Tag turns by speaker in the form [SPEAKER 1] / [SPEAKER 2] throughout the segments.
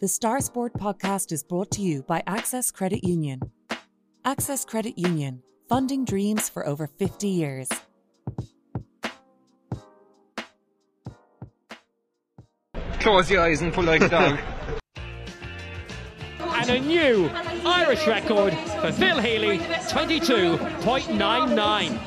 [SPEAKER 1] The Star Sport podcast is brought to you by Access Credit Union. Access Credit Union, funding dreams for over 50 years.
[SPEAKER 2] Close your eyes and pull like a dog.
[SPEAKER 3] and a new Irish record for Phil Healy, 22.99.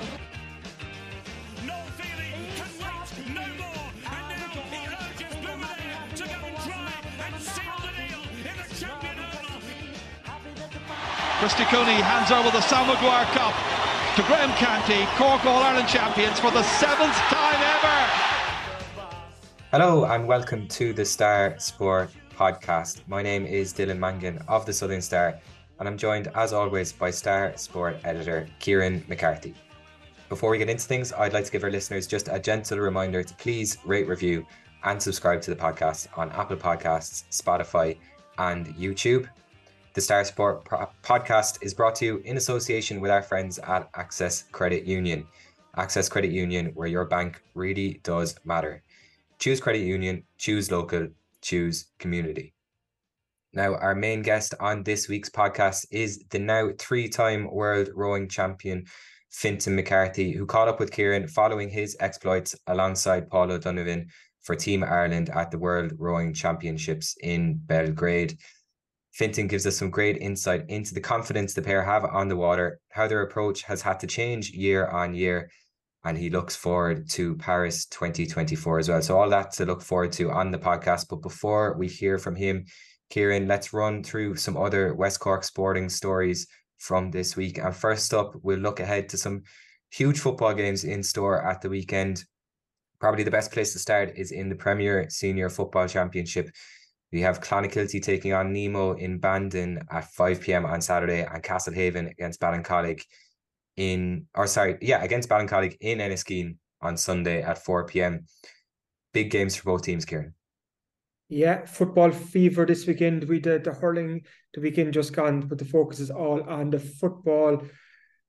[SPEAKER 4] Christy Cooney hands over the Sam Maguire Cup to Graham Canty, Cork All Ireland champions for the seventh time ever.
[SPEAKER 5] Hello and welcome to the Star Sport podcast. My name is Dylan Mangan of the Southern Star, and I'm joined as always by Star Sport editor Kieran McCarthy. Before we get into things, I'd like to give our listeners just a gentle reminder to please rate, review, and subscribe to the podcast on Apple Podcasts, Spotify, and YouTube. The Star Sport podcast is brought to you in association with our friends at Access Credit Union. Access Credit Union, where your bank really does matter. Choose credit union, choose local, choose community. Now, our main guest on this week's podcast is the now three time world rowing champion, Fintan McCarthy, who caught up with Kieran following his exploits alongside Paul O'Donovan for Team Ireland at the World Rowing Championships in Belgrade. Fintan gives us some great insight into the confidence the pair have on the water, how their approach has had to change year on year, and he looks forward to Paris 2024 as well. So all that to look forward to on the podcast. But before we hear from him, Kieran, let's run through some other West Cork sporting stories from this week. And first up, we'll look ahead to some huge football games in store at the weekend. Probably the best place to start is in the Premier Senior Football Championship. We have Clonakilty taking on Nemo in Bandon at 5 p.m. on Saturday and Castlehaven against Ballincollig in or sorry, yeah, against Ballincollig in Enniskeane on Sunday at 4 p.m. Big games for both teams, Kieran.
[SPEAKER 6] Yeah, football fever this weekend. We did the hurling the weekend just gone, but the focus is all on the football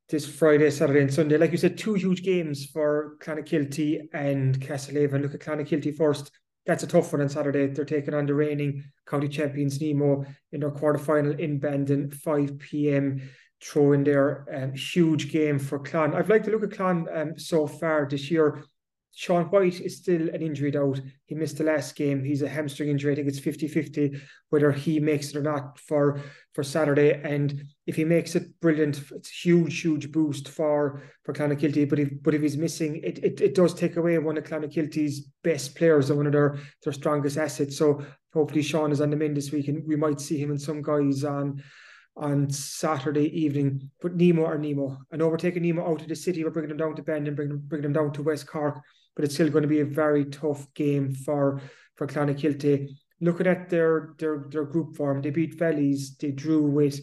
[SPEAKER 6] this Friday, Saturday, and Sunday. Like you said, two huge games for Clonakilty and Castlehaven. Look at Clonakilty first. That's a tough one on Saturday. They're taking on the reigning county champions Nemo in their quarter final in Bandon, 5 p.m throw in there. Um, huge game for Clan. I've liked to look at Clan um, so far this year. Sean White is still an injury out. He missed the last game. He's a hamstring injury. I think it's 50-50 whether he makes it or not for, for Saturday. And if he makes it, brilliant. It's a huge, huge boost for, for Clonakilty. But if but if he's missing, it, it, it does take away one of Clonakilty's best players and one of their, their strongest assets. So hopefully Sean is on the mend this week and we might see him and some guys on on Saturday evening. But Nemo or Nemo. I know we're taking Nemo out of the city, we're bringing them down to Bandon bringing, bringing them down to West Cork, but it's still going to be a very tough game for, for Clonakilty. Looking at their, their, their group form, they beat Valleys, they drew with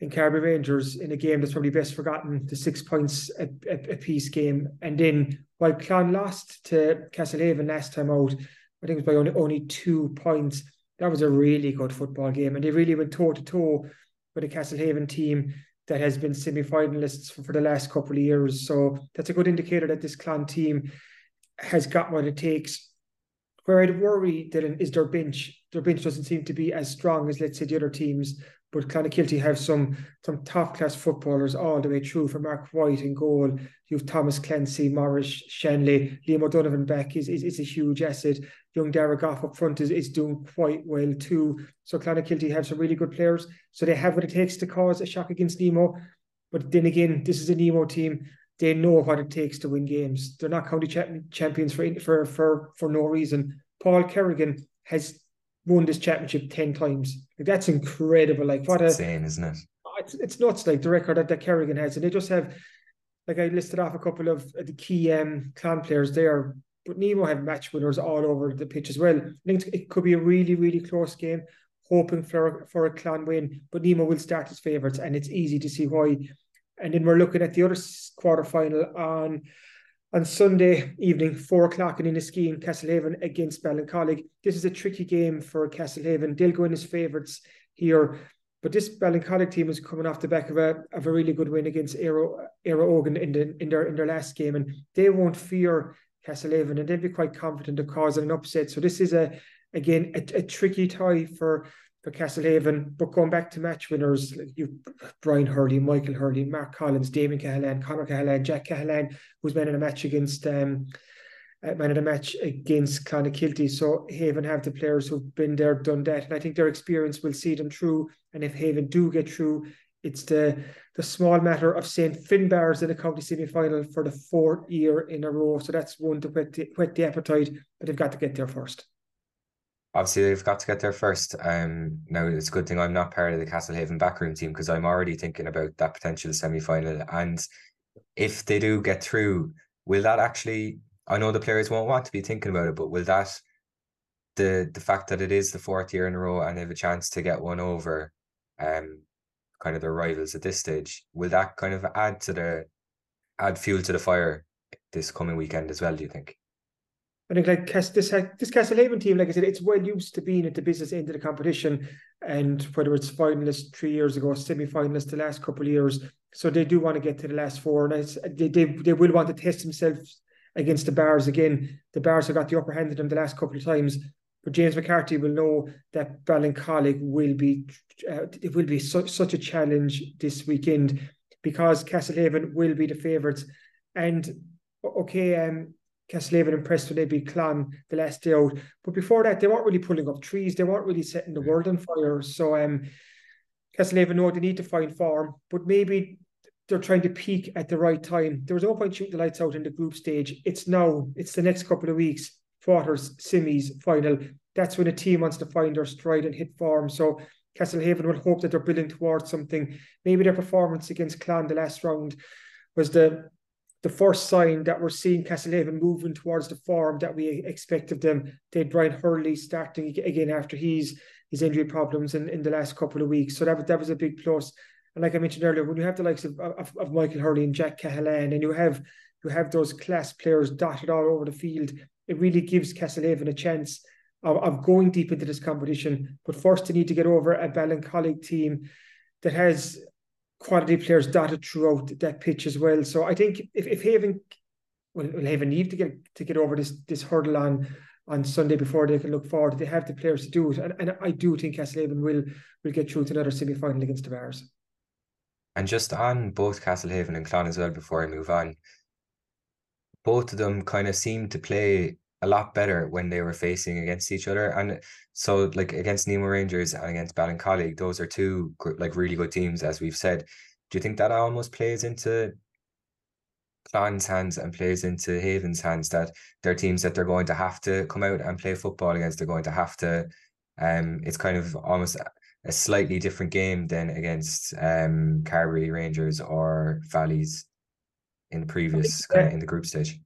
[SPEAKER 6] in Carbery Rangers in a game that's probably best forgotten, the six points a, a, a piece game. And then while Clan lost to Castlehaven last time out, I think it was by only, only two points. That was a really good football game. And they really went toe to toe with a Castlehaven team that has been semi-finalists for, for, the last couple of years. So that's a good indicator that this clan team has got what it takes. Where I'd worry, Dylan, is their bench. Their bench doesn't seem to be as strong as, let's say, the other teams. But Clonakilty have some some top class footballers all the way through from Mark White in goal. You've Thomas Clancy, Maurice Shanley, Liam O'Donovan back is, is, is a huge asset. Young Dara Goff up front is, is doing quite well too. So Clonakilty have some really good players. So they have what it takes to cause a shock against Nemo. But then again, this is a Nemo team. They know what it takes to win games. They're not county champions for for for for no reason. Paul Kerrigan has won this championship 10 times. Like that's incredible. Like what
[SPEAKER 5] it's
[SPEAKER 6] a
[SPEAKER 5] insane, isn't it?
[SPEAKER 6] It's, it's nuts like the record that, that Kerrigan has. And they just have like I listed off a couple of the key um clan players there, but Nemo have match winners all over the pitch as well. I think it could be a really, really close game, hoping for for a clan win, but Nemo will start as favourites, and it's easy to see why. And then we're looking at the other quarter final on on Sunday evening, four o'clock in Enniskeane, Castlehaven against Ballincollig. This is a tricky game for Castlehaven. They'll go in as favourites here. But this Ballincollig team is coming off the back of a, of a really good win against Éire Óg in, the, in, their, in their last game. And they won't fear Castlehaven and they'll be quite confident of causing an upset. So this is a again a, a tricky tie for for Castlehaven. But going back to match winners, you Brian Hurley, Michael Hurley, Mark Collins, Damien Cahalane, Conor Cahalane, Jack Cahalane, who's been in a match against um, uh, man a match against Clonakilty. So Haven have the players who've been there, done that, and I think their experience will see them through. And if Haven do get through, it's the the small matter of St Finbarrs in the county semi final for the fourth year in a row. So that's one to whet the, whet the appetite, but they've got to get there first.
[SPEAKER 5] Obviously, they've got to get there first. Um, now it's a good thing I'm not part of the Castlehaven backroom team because I'm already thinking about that potential semi final. And if they do get through, will that actually I know the players won't want to be thinking about it, but will that the the fact that it is the fourth year in a row and they have a chance to get one over um kind of their rivals at this stage, will that kind of add to the add fuel to the fire this coming weekend as well, do you think?
[SPEAKER 6] I think like this this Castlehaven team, like I said, it's well used to being at the business end of the competition, and whether it's finalists three years ago, semi-finalists the last couple of years, so they do want to get to the last four, and they they they will want to test themselves against the Bars again. The Bars have got the upper hand of them the last couple of times, but James McCarthy will know that Ballincollig will be uh, it will be such such a challenge this weekend because Castlehaven will be the favourites. And okay, um, Castlehaven impressed when they beat Clan the last day out, but before that they weren't really pulling up trees. They weren't really setting the world on fire. So um, Castlehaven know they need to find form, but maybe they're trying to peak at the right time. There was no point shooting the lights out in the group stage. It's now, it's the next couple of weeks, quarters, semis, final. That's when a team wants to find their stride and hit form. So Castlehaven will hope that they're building towards something. Maybe their performance against Clan the last round was the the first sign that we're seeing Castlehaven moving towards the form that we expect of them. They had Brian Hurley starting again after his his injury problems in, in the last couple of weeks. So that was that was a big plus. And like I mentioned earlier, when you have the likes of, of, of Michael Hurley and Jack Cahalane, and you have you have those class players dotted all over the field, it really gives Castlehaven a chance of, of going deep into this competition. But first, they need to get over a Ballincollig team that has quality players dotted throughout that pitch as well. So I think if, if Haven will, will Haven need to get to get over this this hurdle on on Sunday before they can look forward, they have the players to do it. And, and I do think Castlehaven will will get through to another semi final against the Barrs.
[SPEAKER 5] And just on both Castlehaven and Clan as well, before I move on, both of them kind of seem to play a lot better when they were facing against each other. And so, like against Nemo Rangers and against Ballincollig, those are two like really good teams, as we've said. Do you think that almost plays into Clan's hands and plays into Haven's hands that they're teams that they're going to have to come out and play football against? They're going to have to. Um, it's kind of almost a slightly different game than against um Carbery Rangers or Valleys in the previous kind of in the group stage.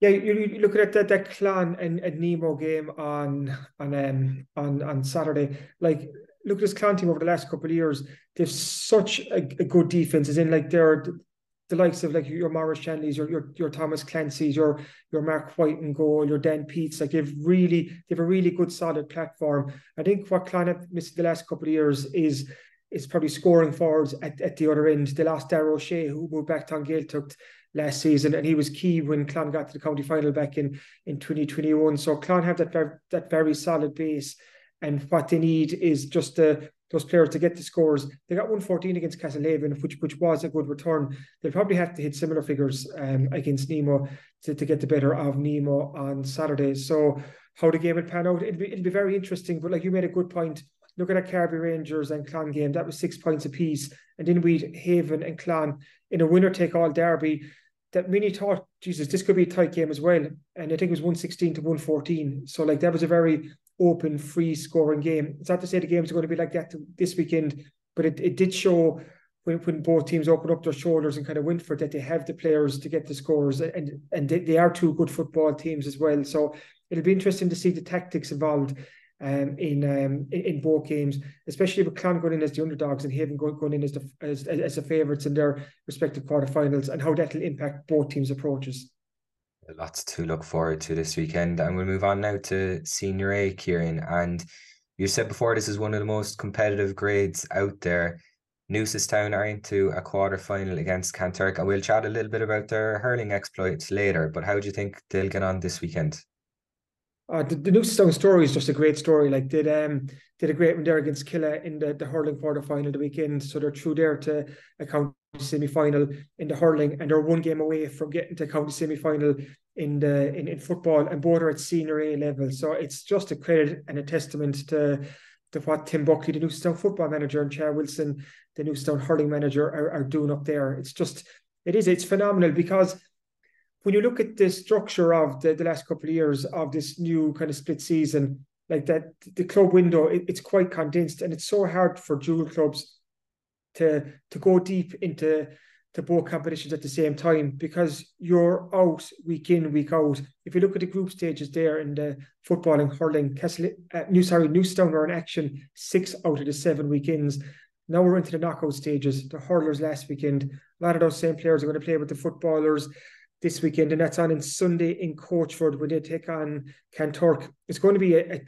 [SPEAKER 6] Yeah, you, you look at that that Clan and, and Nemo game on on um on on Saturday. Like look at this Clan team over the last couple of years. They've such a, a good defense. As in, like they're the likes of like your Maurice Shanley's, your your your Thomas Clancy's, your your Mark White and goal, your Dan Peets, like they've really they've a really good solid platform. I think what Clan have missed the last couple of years is is probably scoring forwards at, at the other end. They lost Darrow O'Shea, who moved back to Gaeltacht last season, and he was key when Clan got to the county final back in, in 2021. So Clan have that very, that very solid base, and what they need is just the those players to get the scores. They got 114 against Castlehaven, which which was a good return. They'll probably have to hit similar figures um, against Nemo to, to get the better of Nemo on Saturday. So how the game will pan out, it'll be, it'll be very interesting. But like you made a good point, look at Carbery Rangers and Clan game. That was six points apiece. And then we'd Haven and Clan in a winner take all derby that many thought, Jesus, this could be a tight game as well. And I think it was 116 to 114. So like that was a very open, free scoring game. It's not to say the games are going to be like that this weekend, but it, it did show when, when both teams open up their shoulders and kind of went for it that they have the players to get the scores and and they, they are two good football teams as well. So it'll be interesting to see the tactics involved um, in, um, in, both games, especially with Clan going in as the underdogs and Haven going, in as the as, as the favourites in their respective quarterfinals, and how that will impact both teams' approaches
[SPEAKER 5] lots to look forward to this weekend. And we'll move on now to Senior A, Kieran. And you said before this is one of the most competitive grades out there. Newcestown are into a quarter final against Kanturk, and we'll chat a little bit about their hurling exploits later. But how do you think they'll get on this weekend?
[SPEAKER 6] Uh, the, the Newcestown story is just a great story. Like did um did a great one there against Killeagh in the, the hurling quarter final the weekend. So they're through there to a county semi final in the hurling, and they're one game away from getting to county semi final in the in, in football, and both are at senior A level. So it's just a credit and a testament to to what Tim Buckley, the Newcestown football manager, and Chair Wilson, the Newcestown hurling manager, are, are doing up there. It's just it is it's phenomenal because when you look at the structure of the, the last couple of years of this new kind of split season, like that, the club window, it, it's quite condensed and it's so hard for dual clubs to to go deep into to both competitions at the same time because you're out week in, week out. If you look at the group stages there in the football and hurling, Castle, uh, New sorry, Newcestown are in action six out of the seven weekends. Now we're into the knockout stages. The hurlers last weekend. A lot of those same players are going to play with the footballers this weekend, and that's on in Sunday in Coachford when they take on Kanturk. It's going to be a, a,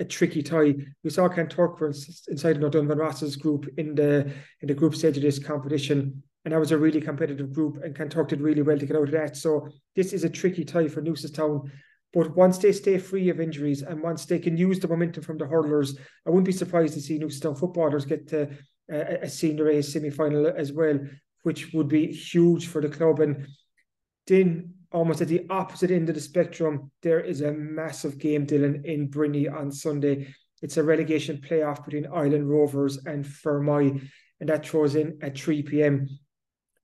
[SPEAKER 6] a tricky tie. We saw Kanturk were inside Dunvan Ross's group in the in the group stage of this competition, and that was a really competitive group, and Kanturk did really well to get out of that. So this is a tricky tie for Newcestown. But once they stay free of injuries and once they can use the momentum from the hurlers, I wouldn't be surprised to see Newcestown footballers get to a, a senior A semi final as well, which would be huge for the club. And then almost at the opposite end of the spectrum, there is a massive game, Dylan, in Brinny on Sunday. It's a relegation playoff between Ilen Rovers and Fermoy, and that throws in at 3 p.m.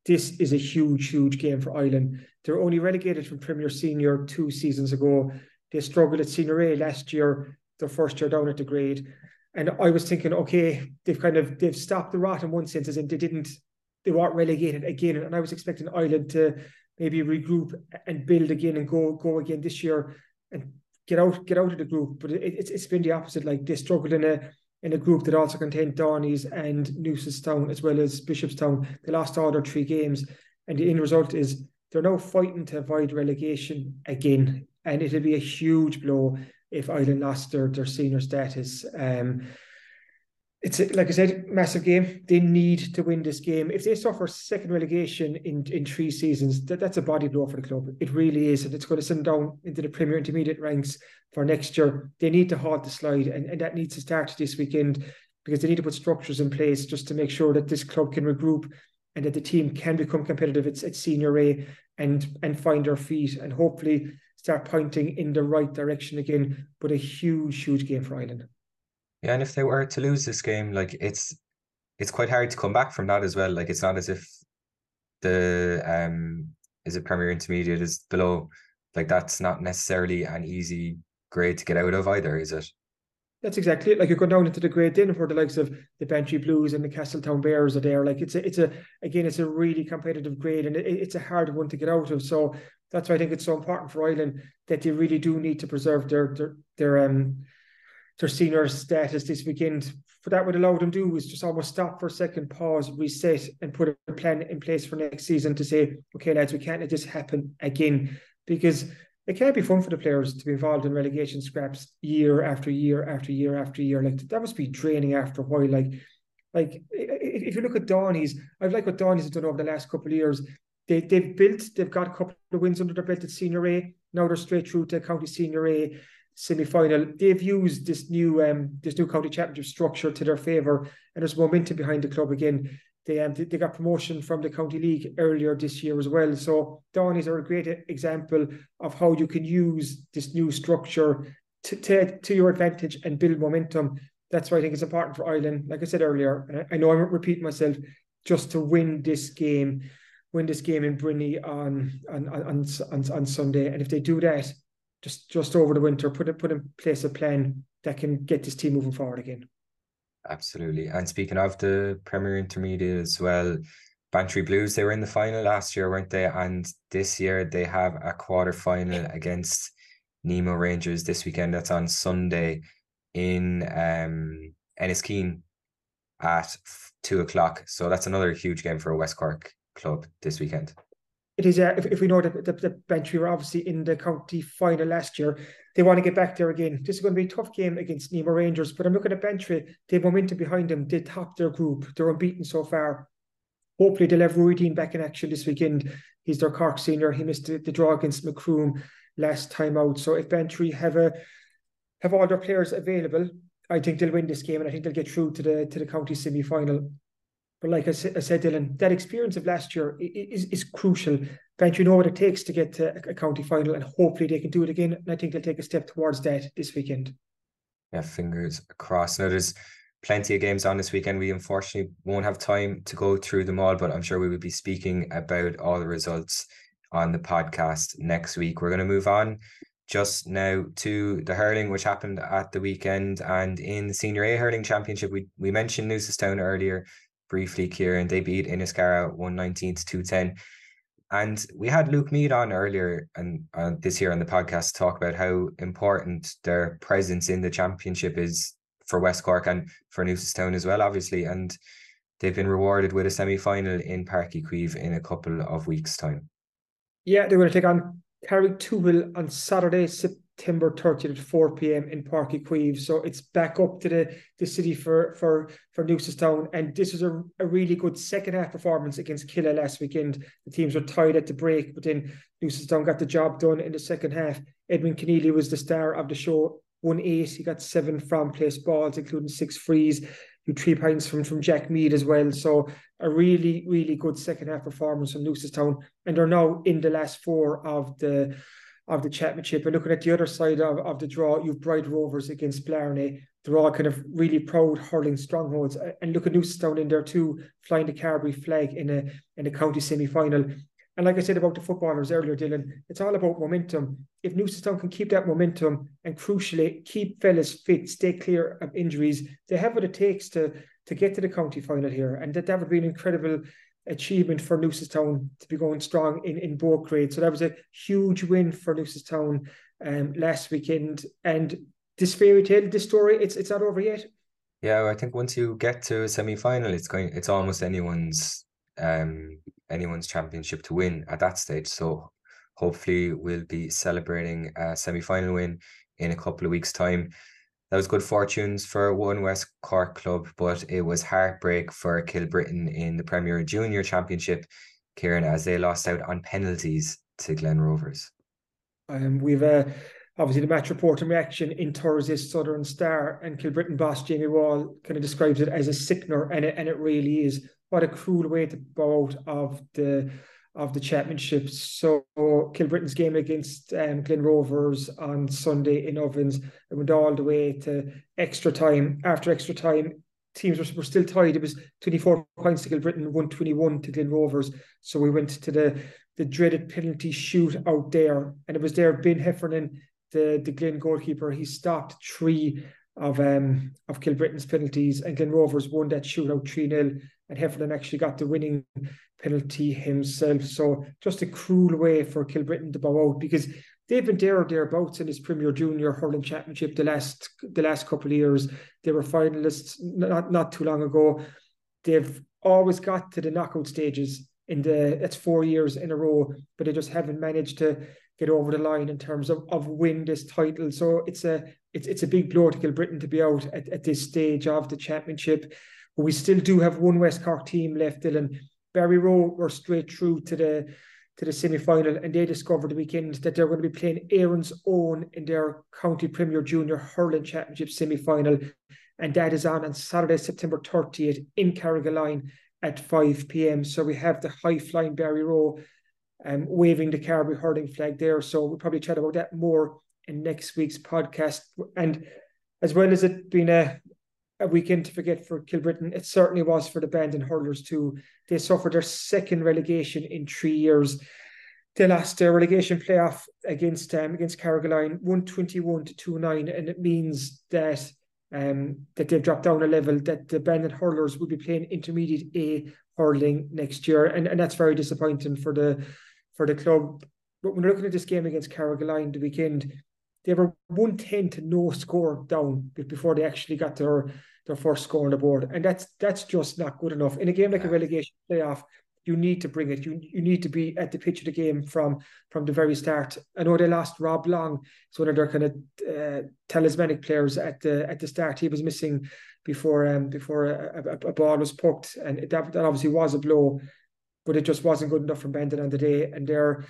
[SPEAKER 6] This is a huge, huge game for Ilen. They're only relegated from Premier Senior two seasons ago. They struggled at Senior A last year, their first year down at the grade. And I was thinking, okay, they've kind of they've stopped the rot in one sense, in they didn't they weren't relegated again. And I was expecting Ilen to maybe regroup and build again and go go again this year and get out get out of the group. But it, it's it's been the opposite. Like they struggled in a in a group that also contained Donny's and Newcestown as well as Bishopstown. They lost all their three games, and the end result is they're now fighting to avoid relegation again, and it'll be a huge blow if Ilen lost their, their senior status. Um, it's like I said, massive game. They need to win this game. If they suffer second relegation in, in three seasons, that, that's a body blow for the club. It really is. And it's going to send them down into the Premier Intermediate ranks for next year. They need to halt the slide, and, and that needs to start this weekend because they need to put structures in place just to make sure that this club can regroup and that the team can become competitive at, at senior A and and find their feet and hopefully start pointing in the right direction again. But a huge, huge game for Ilen.
[SPEAKER 5] Yeah, and if they were to lose this game, like it's it's quite hard to come back from that as well. Like it's not as if the um is it Premier Intermediate is below. Like that's not necessarily an easy grade to get out of either, is it?
[SPEAKER 6] That's exactly it. Like you go down into the grade then for the likes of the Bantry Blues and the Castletown Bears are there. Like it's a, it's a again, it's a really competitive grade and it, it's a hard one to get out of. So that's why I think it's so important for Ilen that they really do need to preserve their their their um their senior status this weekend. For that would allow them to do is just almost stop for a second, pause, reset, and put a plan in place for next season to say, okay, lads, we can't let this happen again. Because it can't be fun for the players to be involved in relegation scraps year after year after year after year. Like that must be draining after a while. Like, like if you look at Donny's, I've like what Donny's done over the last couple of years. They they've built, they've got a couple of wins under their belt at senior A. Now they're straight through to county senior A semi-final. They've used this new um this new county championship structure to their favour, and there's momentum behind the club again. They um they, got promotion from the county league earlier this year as well. So Donny's are a great example of how you can use this new structure to to, to your advantage and build momentum. That's why I think it's important for Ilen. Like I said earlier, and I, know I'm repeating myself, just to win this game, win this game in Brinny on on on on, on Sunday. And if they do that, just just over the winter, put it put in place a plan that can get this team moving forward again.
[SPEAKER 5] Absolutely. And speaking of the Premier Intermediate as well, Bantry Blues, they were in the final last year, weren't they? And this year they have a quarter final against Nemo Rangers this weekend. That's on Sunday in um Enniskeane at two o'clock. So that's another huge game for a West Cork club this weekend
[SPEAKER 6] it is uh, if, if we know that the, the Bantry were obviously in the county final last year, they want to get back there again. This is going to be a tough game against Nemo Rangers, but I'm looking at Bantry. They have momentum behind them. They top their group. They're unbeaten so far. Hopefully, they'll have Roy Dean back in action this weekend. He's their Cork senior. He missed the, the draw against Macroom last time out. So if Bantry have a have all their players available, I think they'll win this game, and I think they'll get through to the to the county semi final. But like I, I, said, Dylan, that experience of last year is, is crucial. you know what it takes to get to a county final, and hopefully they can do it again. And I think they'll take a step towards that this weekend.
[SPEAKER 5] Yeah, fingers crossed. Now there's plenty of games on this weekend. We unfortunately won't have time to go through them all, but I'm sure we will be speaking about all the results on the podcast next week. We're going to move on just now to the hurling, which happened at the weekend. And in the Senior A Hurling Championship, we, we mentioned Newcestown earlier briefly, Kieran. They beat Inniscarra 119 to 210. And we had Luke Meade on earlier and uh, this year on the podcast to talk about how important their presence in the championship is for West Cork and for Newcestown as well, obviously. And they've been rewarded with a semi final in Uí Chaoimh in a couple of weeks' time.
[SPEAKER 6] Yeah, they're going to take on Carrigtwohill on Saturday, September 30th at 4 p.m. in Páirc Uí Chaoimh. So it's back up to the, the city for for for Newcestown. And this was a, a really good second half performance against Killeagh last weekend. The teams were tied at the break, but then Newcestown got the job done in the second half. Edwin Keneally was the star of the show, won eight. He got seven from place balls, including six frees three points from from Jack Meade as well. So a really really good second half performance from Newcestown, and they're now in the last four of the of the championship. And looking at the other side of, of the draw, you've Bride Rovers against Blarney. They're all kind of really proud hurling strongholds. And look at Newcestown in there too, flying the Carbery flag in a in a county semi final. And like I said about the footballers earlier, Dylan, it's all about momentum. If Newcestown can keep that momentum and crucially keep fellas fit, stay clear of injuries, they have what it takes to to get to the county final here. And that, that would be an incredible achievement for Newcestown to be going strong in, in both grades. So that was a huge win for Newcestown um, last weekend. And this fairy tale, this story, it's it's not over yet.
[SPEAKER 5] Yeah, I think once you get to a semi final, it's going it's almost anyone's um anyone's championship to win at that stage. So hopefully we'll be celebrating a semi-final win in a couple of weeks' time. That was good fortunes for one West Cork club, but it was heartbreak for Kilbrittain in the Premier Junior Championship, Kieran, as they lost out on penalties to Glen Rovers.
[SPEAKER 6] Um, we've uh, obviously the match report and reaction in Thursday's Southern Star, and Kilbrittain boss Jamie Wall kind of describes it as a sickener, and it, and it really is what a cruel way to bow out of the of the championship. So Kilbrittain's game against um, Glen Rovers on Sunday in Ovens it went all the way to extra time. After extra time, teams were, were still tied. It was 24 points to Kilbrittain, 121 to Glen Rovers. So we went to the the dreaded penalty shoot out there. And it was there Ben Heffernan, the, the Glen goalkeeper, he stopped three of um of Kilbrittain's penalties and Glen Rovers won that shootout 3-0 and Heffernan actually got the winning penalty himself. So just a cruel way for Kilbrittain to bow out because they've been there or thereabouts in this Premier Junior Hurling Championship the last the last couple of years. They were finalists not not too long ago. They've always got to the knockout stages in the it's four years in a row, but they just haven't managed to get over the line in terms of, of win this title. So it's a it's it's a big blow to Kilbrittain to be out at, at this stage of the championship. But we still do have one West Cork team left, Dylan. Barryroe were straight through to the to the semi final, and they discovered the weekend that they're going to be playing Erin's Own in their County Premier Junior Hurling Championship semi final, and that is on on Saturday, September 30th in Carrigaline at 5 p.m. So we have the high flying Barryroe um, waving the Carbery hurling flag there. So we'll probably chat about that more in next week's podcast. And as well as it being a, a weekend to forget for Kilbrittain. It certainly was for the Bandon Hurlers too. They suffered their second relegation in three years. They lost their relegation playoff against um, against Carrigaline, 121 to 29, and it means that um, that they've dropped down a level, that the Bandon Hurlers will be playing intermediate A hurling next year. And, and that's very disappointing for the for the club. But when you're looking at this game against Carrigaline the weekend, they were 110 to no score down before they actually got their their first score on the board. And that's that's just not good enough. In a game like a relegation playoff, you need to bring it. You you need to be at the pitch of the game from from the very start. I know they lost Rob Long. It's one of their kind of uh, talismanic players at the at the start. He was missing before um before a, a, a ball was poked, and that, that obviously was a blow, but it just wasn't good enough from Bandon on the day. And they're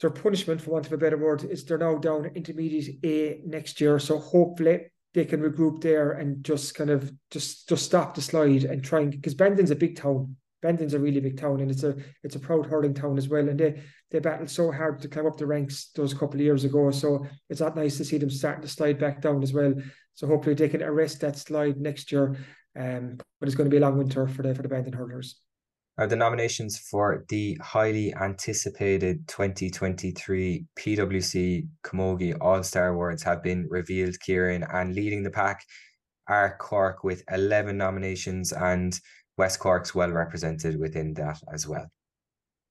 [SPEAKER 6] their punishment, for want of a better word, is they're now down intermediate A next year. So hopefully they can regroup there and just kind of just just stop the slide and try and because Bandon's a big town. Bandon's a really big town and it's a it's a proud hurling town as well. And they they battled so hard to climb up the ranks those couple of years ago. So it's not nice to see them starting to slide back down as well. So hopefully they can arrest that slide next year. Um, but it's going to be a long winter for the for the Bandon hurlers.
[SPEAKER 5] The nominations for the highly anticipated 2023 PwC Camogie All Star Awards have been revealed, Kieran, and leading the pack are Cork with 11 nominations, and West Cork's well represented within that as well.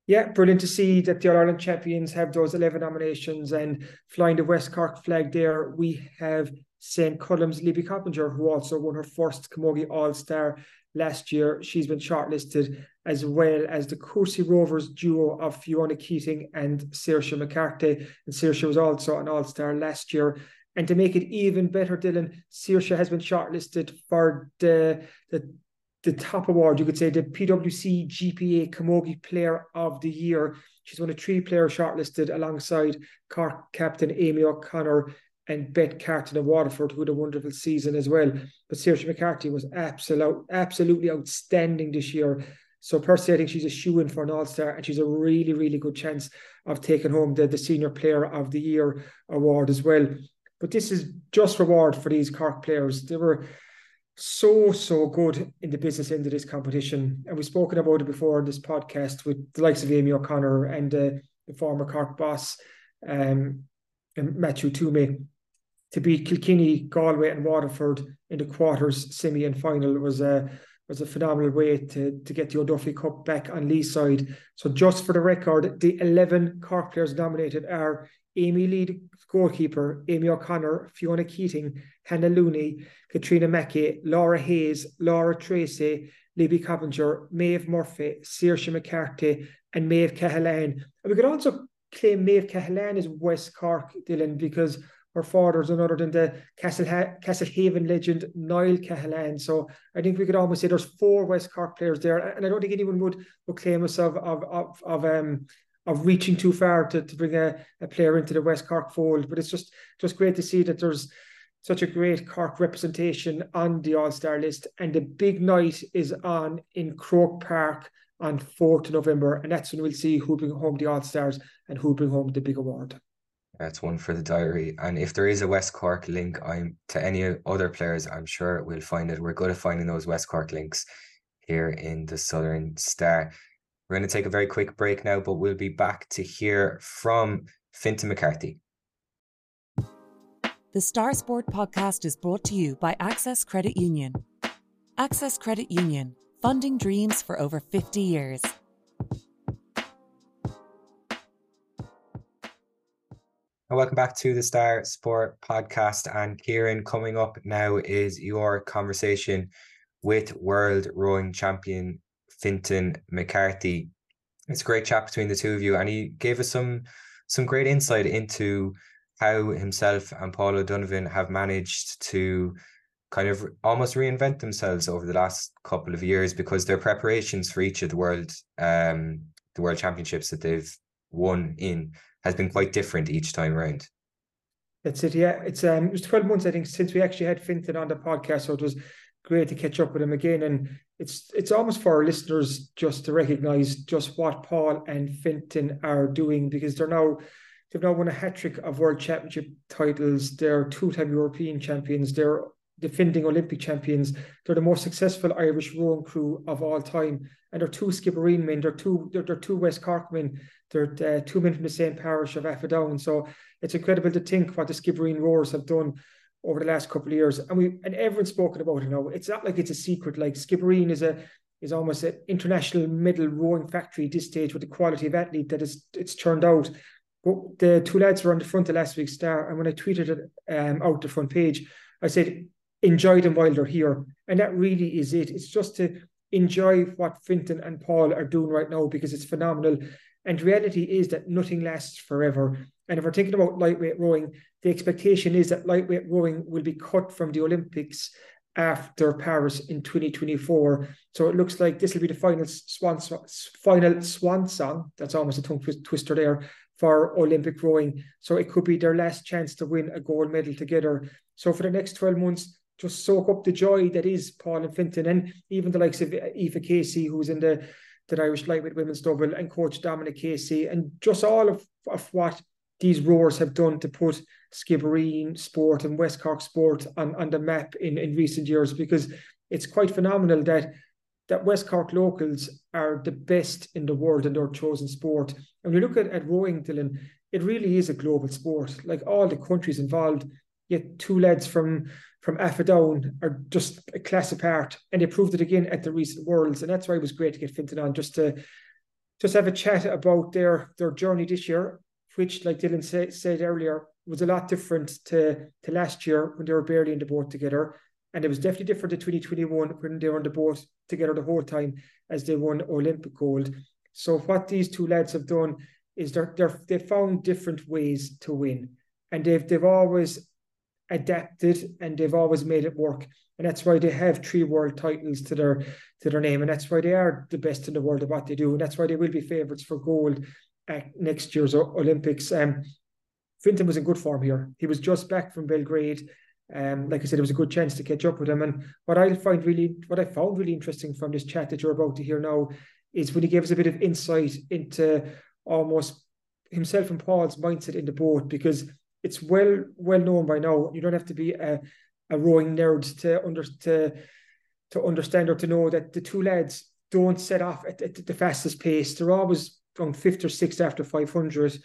[SPEAKER 6] Yeah, brilliant to see that the All Ireland champions have those 11 nominations and flying the West Cork flag there. We have St. Columb's Libby Coppinger, who also won her first Camogie All Star last year. She's been shortlisted as well as the Courcey Rovers duo of Fiona Keating and Saoirse McCarthy. And Saoirse was also an All Star last year. And to make it even better, Dylan, Saoirse has been shortlisted for the, the the top award, you could say the PwC GPA Camogie Player of the Year. She's one of three players shortlisted alongside Cork captain Amy O'Connor and Beth Carton of Waterford, who had a wonderful season as well. But Saoirse McCarthy was absolute, absolutely outstanding this year. So personally, I think she's a shoe in for an All-Star, and she's a really, really good chance of taking home the, the Senior Player of the Year award as well. But this is just reward for these Cork players. They were so, so good in the business end of this competition. And we've spoken about it before in this podcast with the likes of Amy O'Connor and uh, the former Cork boss, um, and Matthew Twomey. To beat Kilkenny, Galway, and Waterford in the quarters, semi, and final was a was a phenomenal way to, to get the O'Duffy Cup back on Lee's side. So, just for the record, the 11 Cork players nominated are Amy Lee, goalkeeper, Amy O'Connor, Fiona Keating, Hannah Looney, Katrina Mackey, Laura Hayes, Laura Treacy, Libby Coppinger, Maeve Murphy, Saoirse McCarthy, and Maeve Cahalane. And we could also claim Maeve Cahalane as West Cork, Dylan, because her father's other than the Castle ha- Castlehaven legend Niall Cahalane. So I think we could almost say there's four West Cork players there, and I don't think anyone would, would claim us of of of, of um of reaching too far to, to bring a, a player into the West Cork fold. But it's just just great to see that there's such a great Cork representation on the All Star list, and the big night is on in Croke Park on 4th November, and that's when we'll see who bring home the All Stars and who bring home the big award.
[SPEAKER 5] That's one for the diary. And if there is a West Cork link I'm to any other players, I'm sure we'll find it. We're good at finding those West Cork links here in the Southern Star. We're going to take a very quick break now, but we'll be back to hear from Fintan McCarthy.
[SPEAKER 1] The Star Sport podcast is brought to you by Access Credit Union. Access Credit Union, funding dreams for over 50 years.
[SPEAKER 5] And welcome back to the Star Sport podcast. And Kieran, coming up now is your conversation with world rowing champion Fintan McCarthy. It's a great chat between the two of you, and he gave us some some great insight into how himself and Paul O'Donovan have managed to kind of almost reinvent themselves over the last couple of years because their preparations for each of the world um the world championships that they've won in has been quite different each time around.
[SPEAKER 6] That's it. Yeah, it's um, it was twelve months I think since we actually had Fintan on the podcast, so it was great to catch up with him again. And it's it's almost for our listeners just to recognise just what Paul and Fintan are doing because they're now they've now won a hat trick of world championship titles. They're two-time European champions. They're defending Olympic champions. They're the most successful Irish rowing crew of all time, and they're two Skibbereen men. They're two. They're, they're two West Cork men. They're uh, two men from the same parish of Aughadown. So it's incredible to think what the Skibbereen rowers have done over the last couple of years, and we and everyone's spoken about it now. It's not like it's a secret. Like Skibbereen is a is almost an international medal rowing factory at this stage with the quality of athlete that is it's turned out. But the two lads were on the front of last week's star, and when I tweeted it um, out the front page, I said enjoy them while they're here. And that really is it. It's just to enjoy what Fintan and Paul are doing right now because it's phenomenal. And reality is that nothing lasts forever. And if we're thinking about lightweight rowing, the expectation is that lightweight rowing will be cut from the Olympics after Paris in 2024. So it looks like this will be the final swan, final swan song. That's almost a tongue twister there for Olympic rowing. So it could be their last chance to win a gold medal together. So for the next 12 months, just soak up the joy that is Paul and Fintan and even the likes of Eva Casey, who's in the, the Irish lightweight women's double, and coach Dominic Casey, and just all of, of what these rowers have done to put Skibbereen sport and West Cork sport on, on the map in, in recent years because it's quite phenomenal that that West Cork locals are the best in the world in their chosen sport. And when you look at, at rowing, Dylan, it really is a global sport. Like all the countries involved, yet two lads from from Aughadown are just a class apart. And they proved it again at the recent Worlds. And that's why it was great to get Fintan on just to just have a chat about their their journey this year, which, like Dylan say, said earlier, was a lot different to, to last year when they were barely in the boat together. And it was definitely different to 2021 when they were on the boat together the whole time as they won Olympic gold. So what these two lads have done is they're, they're they found different ways to win. And they've they've always adapted and they've always made it work. And that's why they have three world titles to their to their name. And that's why they are the best in the world at what they do. And that's why they will be favourites for gold at next year's Olympics. Um Fintan was in good form here. He was just back from Belgrade. Um, like I said, it was a good chance to catch up with him. And what I find really, what I found really interesting from this chat that you're about to hear now is when he gave us a bit of insight into almost himself and Paul's mindset in the boat because it's well well known by now. You don't have to be a, a rowing nerd to under to to understand or to know that the two lads don't set off at, at the fastest pace. They're always on fifth or sixth after 500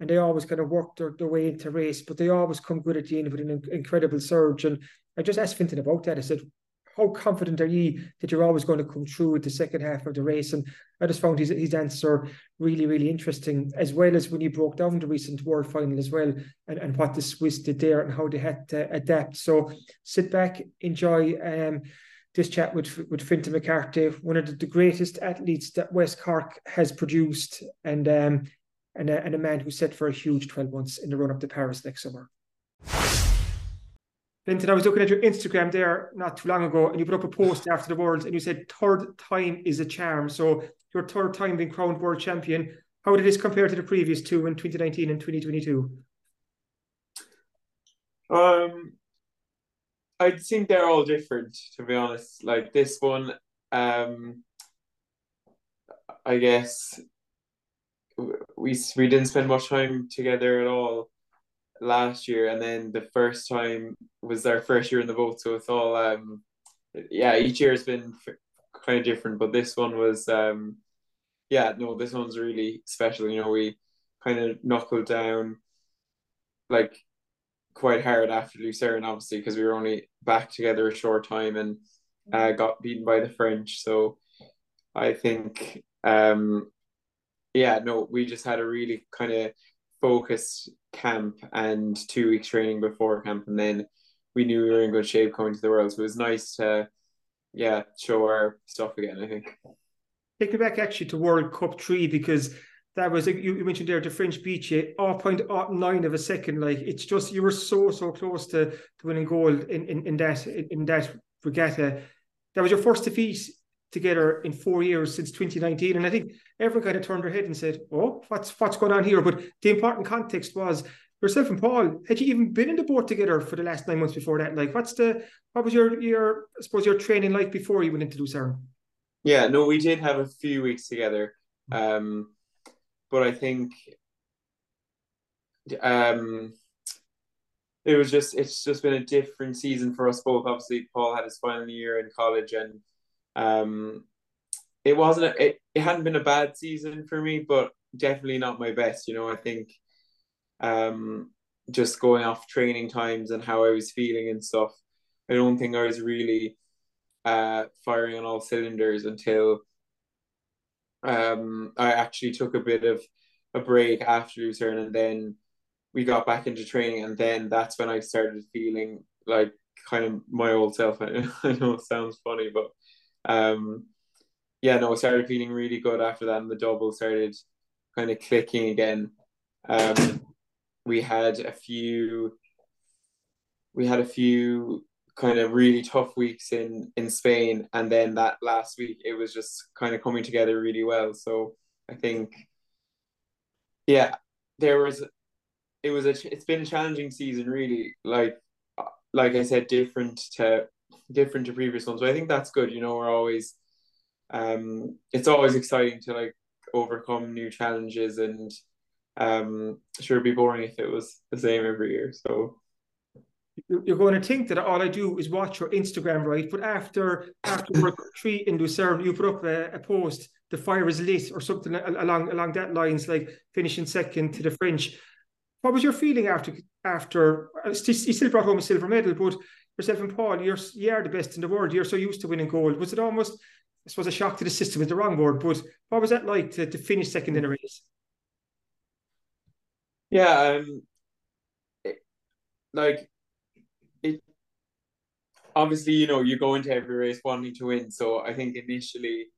[SPEAKER 6] and they always kind of work their, their way into race, but they always come good at the end with an incredible surge. And I just asked Fintan about that. I said, how confident are you that you're always going to come through with the second half of the race? And I just found his, his answer really, really interesting, as well as when he broke down the recent world final as well and, and what the Swiss did there and how they had to adapt. So sit back, enjoy um, this chat with, with Fintan McCarthy, one of the, the greatest athletes that West Cork has produced. And um, and a, and a man who set for a huge 12 months in the run up to Paris next summer. Fintan, I was looking at your Instagram there not too long ago, and you put up a post after the Worlds, and you said third time is a charm. So your third time being crowned world champion. How did this compare to the previous two in 2019 and 2022?
[SPEAKER 7] Um, I think they're all different, to be honest. Like this one, um, I guess we we didn't spend much time together at all last year, and then the first time was our first year in the boat, so it's all um, yeah. Each year has been kind of different, but this one was um, yeah, no, this one's really special. You know, we kind of knuckled down like quite hard after Lucerne, obviously, because we were only back together a short time and uh, got beaten by the French. So I think um, yeah, no, we just had a really kind of focused camp and two weeks training before camp, and then we knew we were in good shape coming to the world. So it was nice to, yeah, show our stuff again. I think.
[SPEAKER 6] Take me back actually to World Cup three because that was you, mentioned there the French beach you oh point oh nine of a second. Like it's just you were so so close to, to winning gold in, in, in that in that regatta. That was your first defeat together in four years since 2019. And I think everyone kind of turned their head and said, Oh, what's what's going on here? But the important context was yourself and Paul, had you even been in the boat together for the last nine months before that? Like what's the what was your your I suppose your training like before you went into Lucerne?
[SPEAKER 7] Yeah, no, we did have a few weeks together. Um but I think um it was just it's just been a different season for us both. Obviously, Paul had his final year in college and um, it wasn't it, it hadn't been a bad season for me, but definitely not my best. You know, I think um, just going off training times and how I was feeling and stuff. I don't think I was really uh, firing on all cylinders until um, I actually took a bit of a break after Lucerne, and then we got back into training, and then that's when I started feeling like kind of my old self. I know it sounds funny, but um, yeah, no, started feeling really good after that, and the double started kind of clicking again. Um, we had a few, we had a few kind of really tough weeks in in Spain, and then that last week it was just kind of coming together really well. So I think, yeah, there was it was a it's been a challenging season really like like I said different to different to previous ones but I think that's good you know we're always um it's always exciting to like overcome new challenges and um sure it'd be boring if it was the same every year so
[SPEAKER 6] you're going to think that all I do is watch your Instagram, right? But after after three in Lucerne, you put up a, a, post, the fire is lit, or something along along that lines, like finishing second to the French. What was your feeling after after you still brought home a silver medal, but yourself and Paul, you're you are the best in the world. You're so used to winning gold. Was it almost I suppose a shock to the system is the wrong word, but what was that like to, to finish second in a race?
[SPEAKER 7] Yeah, um, it, like it. Obviously, you know, you go into every race wanting to win. So I think initially,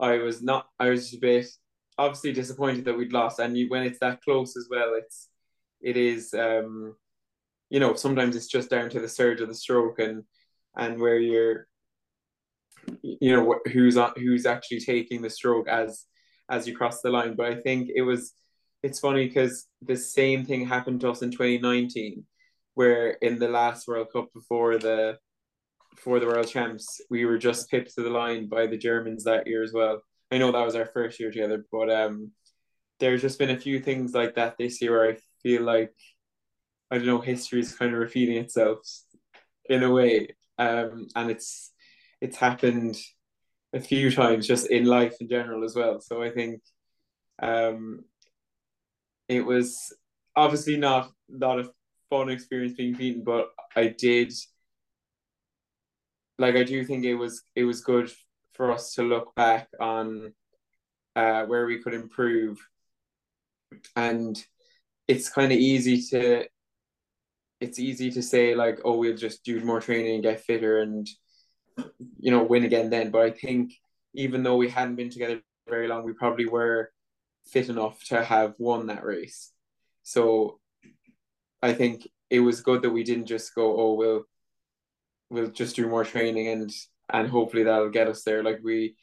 [SPEAKER 7] I was not. I was a bit obviously disappointed that we'd lost, and you, when it's that close as well, it's it is. Um, you know, sometimes it's just down to the surge of the stroke and and where you're you know who's who's actually taking the stroke as as you cross the line. But i think it was it's funny because the same thing happened to us in 2019 where in the last world cup before the before the world champs we were just pipped to the line by the germans that year as well. I know that was our first year together but um there's just been a few things like that this year where i feel like i don't know history is kind of repeating itself in a way um and it's it's happened a few times just in life in general as well. So I think um, it was obviously not not a fun experience being beaten, but I did like I do think it was it was good for us to look back on uh, where we could improve, and it's kind of easy to it's easy to say like oh we'll just do more training and get fitter and you know, win again then. But I think even though we hadn't been together very long, we probably were fit enough to have won that race. So I think it was good that we didn't just go, oh, we'll we'll just do more training and and hopefully that'll get us there. Like we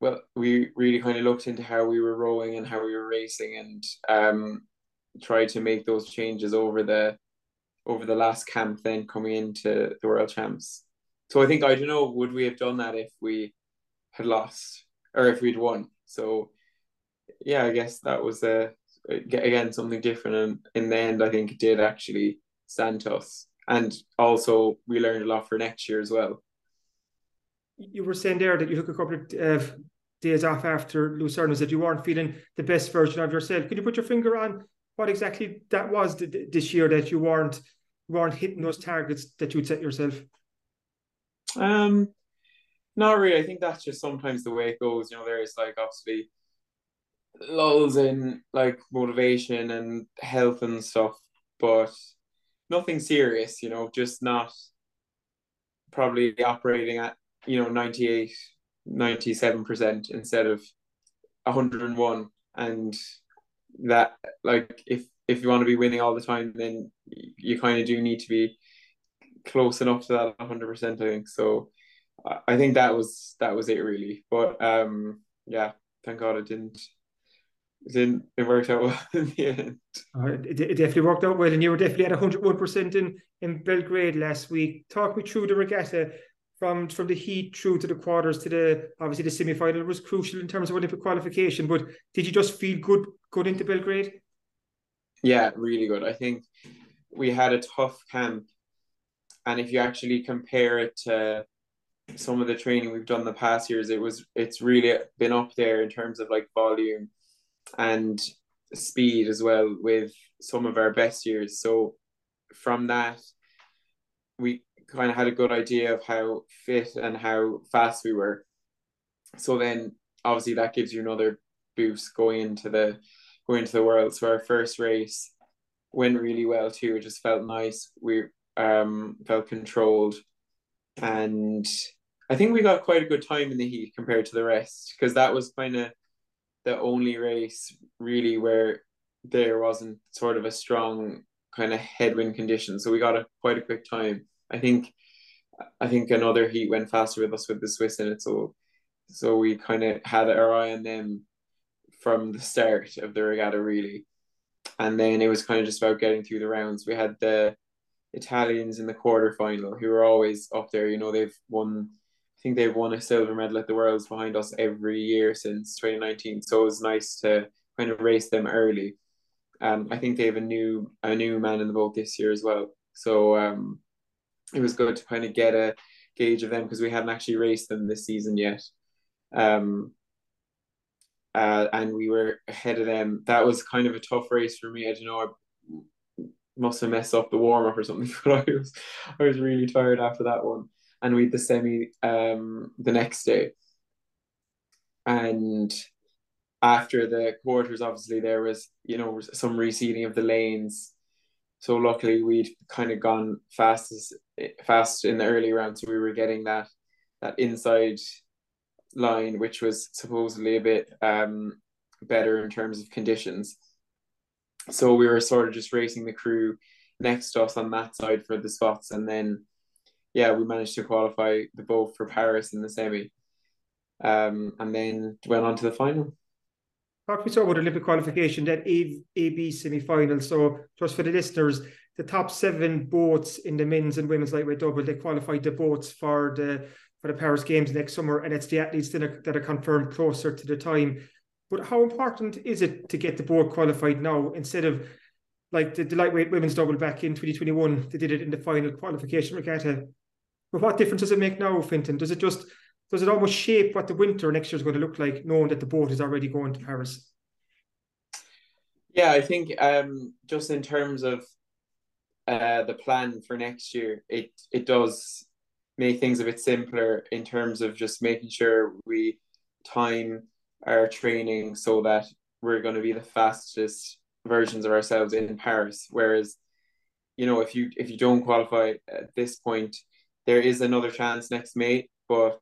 [SPEAKER 7] well, we really kind of looked into how we were rowing and how we were racing and um tried to make those changes over the over the last camp then coming into the world champs. So I think I don't know would we have done that if we had lost or if we'd won. So yeah, I guess that was a again something different, and in the end, I think it did actually stand to us. And also, we learned a lot for next year as well.
[SPEAKER 6] You were saying there that you took a couple of uh, days off after Lucerne, was that you weren't feeling the best version of yourself. Could you put your finger on what exactly that was this year that you weren't weren't hitting those targets that you'd set yourself?
[SPEAKER 7] Um, not really. I think that's just sometimes the way it goes. You know, there's like obviously lulls in like motivation and health and stuff, but nothing serious. You know, just not probably operating at you know 98 97 percent instead of 101 and that like if if you want to be winning all the time then you kind of do need to be close enough to that 100%, I think. So I think that was that was it really. But um yeah, thank God it didn't it didn't it worked out well in the end.
[SPEAKER 6] Uh, it, it definitely worked out well, and you were definitely at 101 percent in in Belgrade last week. Talk me through the regatta from from the heat through to the quarters to the obviously the semi final was crucial in terms of Olympic qualification. But did you just feel good good into Belgrade?
[SPEAKER 7] Yeah, really good. I think we had a tough camp and if you actually compare it to some of the training we've done the past years, it was it's really been up there in terms of like volume and speed as well with some of our best years. So from that, we kind of had a good idea of how fit and how fast we were. So then obviously that gives you another boost going into the going into the world. So our first race went really well too. It just felt nice. We um, felt controlled, and I think we got quite a good time in the heat compared to the rest because that was kind of the only race really where there wasn't sort of a strong kind of headwind condition. So we got a quite a quick time. I think I think another heat went faster with us with the Swiss in it. So so we kind of had our eye on them from the start of the regatta really. and then it was kind of just about getting through the rounds. We had the Italians in the quarterfinal who are always up there. You know, they've won. I think they've won a silver medal at the Worlds behind us every year since 2019. So it was nice to kind of race them early. Um, I think they have a new a new man in the boat this year as well. So um, it was good to kind of get a gauge of them because we hadn't actually raced them this season yet. Um, uh, and we were ahead of them. That was kind of a tough race for me. I don't know. I must have messed up the warm up or something, but I was I was really tired after that one. And we had the semi um, the next day, and after the quarters, obviously there was you know some reseeding of the lanes. So luckily we'd kind of gone fast as fast in the early round, so we were getting that that inside line, which was supposedly a bit um, better in terms of conditions. So we were sort of just racing the crew next to us on that side for the spots, and then yeah, we managed to qualify the boat for Paris in the semi, um, and then went on to the final.
[SPEAKER 6] Talk me so about Olympic qualification, that A, AB semi final. So, just for the listeners, the top seven boats in the men's and women's lightweight double, they qualified the boats for the for the Paris Games next summer, and it's the athletes that are, that are confirmed closer to the time. But how important is it to get the board qualified now instead of like the, the lightweight women's double back in 2021? They did it in the final qualification regatta. But what difference does it make now, Fintan? Does it just does it almost shape what the winter next year is going to look like, knowing that the boat is already going to Paris?
[SPEAKER 7] Yeah, I think um, just in terms of uh, the plan for next year, it it does make things a bit simpler in terms of just making sure we time our training so that we're going to be the fastest versions of ourselves in Paris. Whereas, you know, if you if you don't qualify at this point, there is another chance next May, but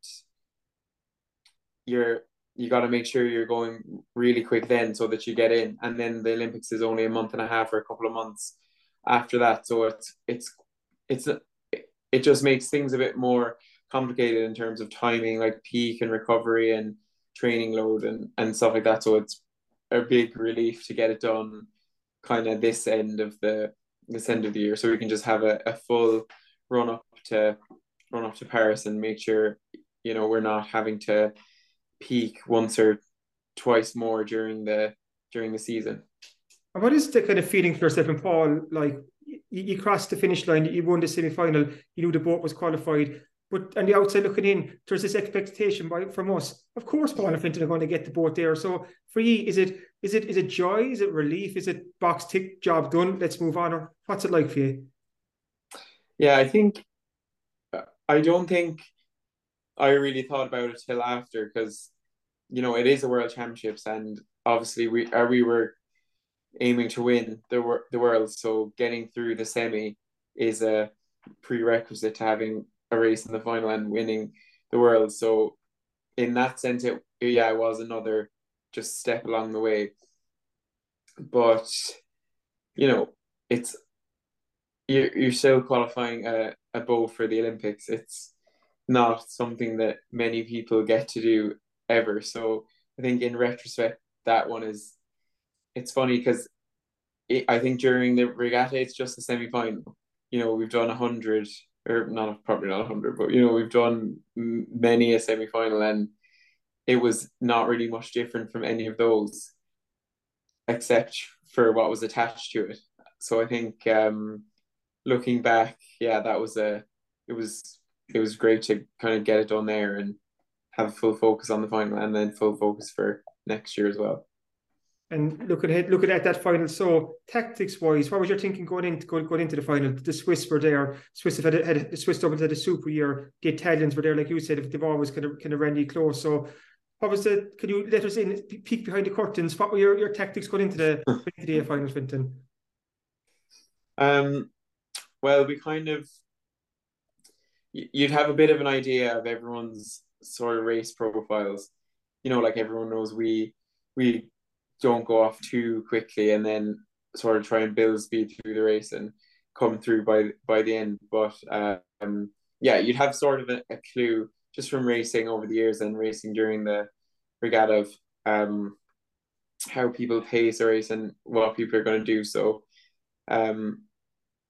[SPEAKER 7] you're you got to make sure you're going really quick then so that you get in and then the olympics is only a month and a half or a couple of months after that so it's it's it's it just makes things a bit more complicated in terms of timing, like peak and recovery and training load and, and stuff like that. So it's a big relief to get it done kind of this end of the this end of the year. So we can just have a, a full run up to run up to Paris and make sure, you know, we're not having to peak once or twice more during the during the season.
[SPEAKER 6] And what is the kind of feeling for yourself and Paul like you, you crossed the finish line, you won the semi final, you knew the boat was qualified. But on the outside looking in, there's this expectation by from us. Of course, Paul and Fintan are going to get the boat there. So for you, is it is it is it joy? Is it relief? Is it box tick job done? Let's move on. Or what's it like for you?
[SPEAKER 7] Yeah, I think I don't think I really thought about it till after because you know it is a world championships and obviously we are uh, we were aiming to win the the world. So getting through the semi is a prerequisite to having a race in the final and winning the world. So in that sense, it yeah, it was another just step along the way. But you know, it's you're you're still qualifying a, a bow for the Olympics. It's not something that many people get to do ever. So I think in retrospect, that one is it's funny because it, I think during the regatta it's just a semi final. You know, we've done a hundred or not probably not a hundred, but you know we've done many a semi final, and it was not really much different from any of those, except for what was attached to it. So I think um, looking back, yeah, that was a it was it was great to kind of get it done there and have full focus on the final, and then full focus for next year as well
[SPEAKER 6] and looking ahead, looking at that final. So tactics wise, what was your thinking going into going, going into the final? The Swiss were there. Swiss have had, had the Swiss double had a super year. The Italians were there, like you said, if they've always kind of kind of ran you close. So what was the? Can you let us in peek behind the curtains? What were your, your tactics going into the into the final, Fintan?
[SPEAKER 7] Um, well, we kind of you'd have a bit of an idea of everyone's sort of race profiles. You know, like everyone knows we we don't go off too quickly and then sort of try and build speed through the race and come through by by the end. But um, yeah, you'd have sort of a, a, clue just from racing over the years and racing during the regatta of um, how people pace a race and what people are going to do. So um,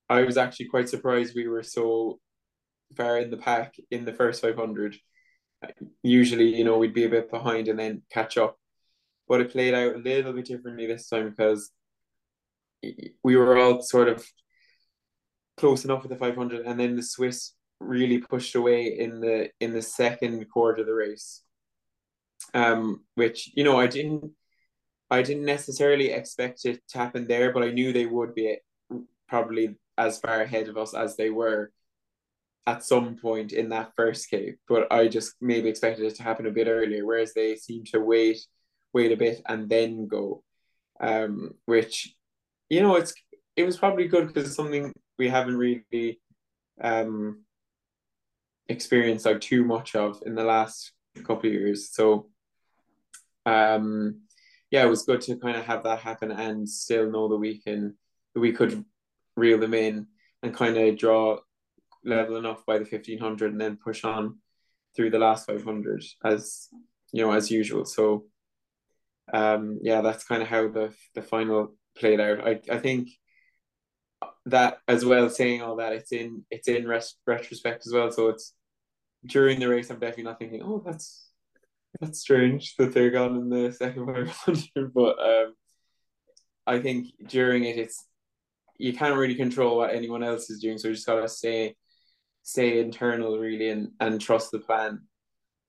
[SPEAKER 7] I was actually quite surprised we were so far in the pack in the first 500. Usually, you know, we'd be a bit behind and then catch up. But it played out a little bit differently this time because we were all sort of close enough with the 500 and then the Swiss really pushed away in the in the second quarter of the race. Um which you know I didn't I didn't necessarily expect it to happen there but I knew they would be probably as far ahead of us as they were at some point in that first cape but I just maybe expected it to happen a bit earlier whereas they seemed to wait wait a bit and then go um which you know it's it was probably good because it's something we haven't really um experienced like too much of in the last couple of years. So um yeah, it was good to kind of have that happen and still know that we can we could reel them in and kind of draw level enough by the fifteen hundred and then push on through the last five hundred as you know as usual. So um yeah, that's kind of how the the final played out. I I think that as well saying all that it's in it's in res- retrospect as well. So it's during the race i'm definitely not thinking oh that's that's strange that they're gone in the second 500 but um i think during it it's you can't really control what anyone else is doing. So you just gotta stay stay internal really and and trust the plan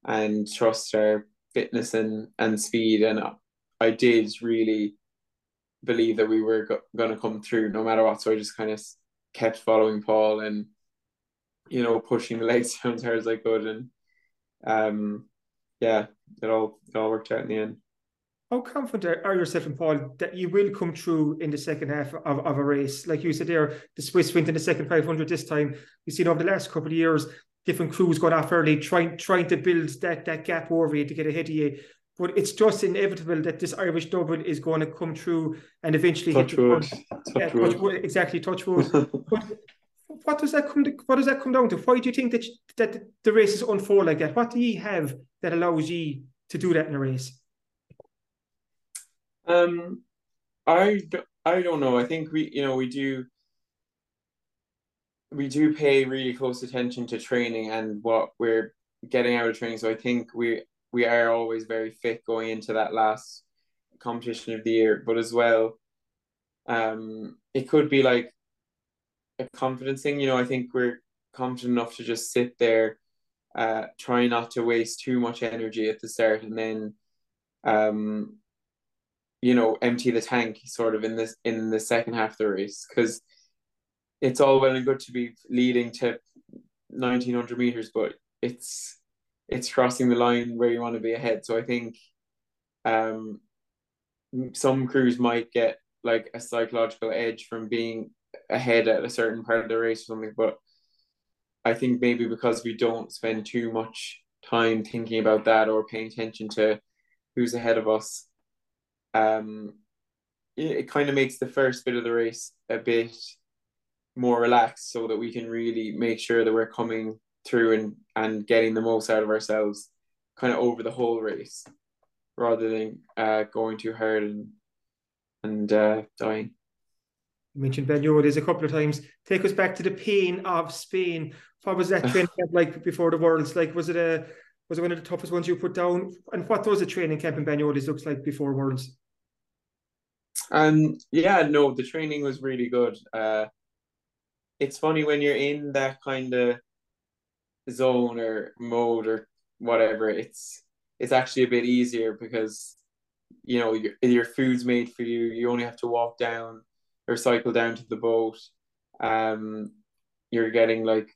[SPEAKER 7] and trust our fitness and and speed and i did really believe that we were go- going to come through no matter what. So I just kind of kept following Paul and you know pushing the legs down as hard as I could, and um, yeah, it all it all worked out in the end.
[SPEAKER 6] How confident are yourself and Paul that you will come through in the second half of, of a race? Like you said there, the Swiss went in the second 500 this time. We've seen over the last couple of years, different crews going off early, trying trying to build that that gap over you to get ahead of you but it's just inevitable that this Irish double is going to come through and eventually
[SPEAKER 7] touch
[SPEAKER 6] hit the
[SPEAKER 7] wood.
[SPEAKER 6] Touch
[SPEAKER 7] yeah, touch
[SPEAKER 6] wood. exactly touch wood. but what does that come? To, what does that come down to? Why do you think that that the races unfold like that? What do you have that allows you to do that in a race?
[SPEAKER 7] Um, I I don't know. I think we you know we do we do pay really close attention to training and what we're getting out of training. So I think we we are always very fit going into that last competition of the year. But as well, um, it could be like a confidence thing. You know, I think we're confident enough to just sit there, uh, try not to waste too much energy at the start, and then, um, you know, empty the tank sort of in this in the second half of the race because it's all well and good to be leading to 1900 meters, but it's it's crossing the line where you want to be ahead. So I think um, some crews might get like a psychological edge from being ahead at a certain part of the race or something. But I think maybe because we don't spend too much time thinking about that or paying attention to who's ahead of us, um, it, it kind of makes the first bit of the race a bit more relaxed so that we can really make sure that we're coming through and and getting the most out of ourselves kind of over the whole race rather than uh, going too hard and and uh, dying.
[SPEAKER 6] You mentioned Banyoles a couple of times. Take us back to the pain of Spain. What was that training camp like before the Worlds? Like, was it a was it one of the toughest ones you put down? And what does a training camp in Banyoles looks like before Worlds?
[SPEAKER 7] Um, yeah, no, the training was really good. Uh, it's funny when you're in that kind of zone or mode or whatever, it's it's actually a bit easier because you know your your food's made for you. You only have to walk down or cycle down to the boat. Um, you're getting like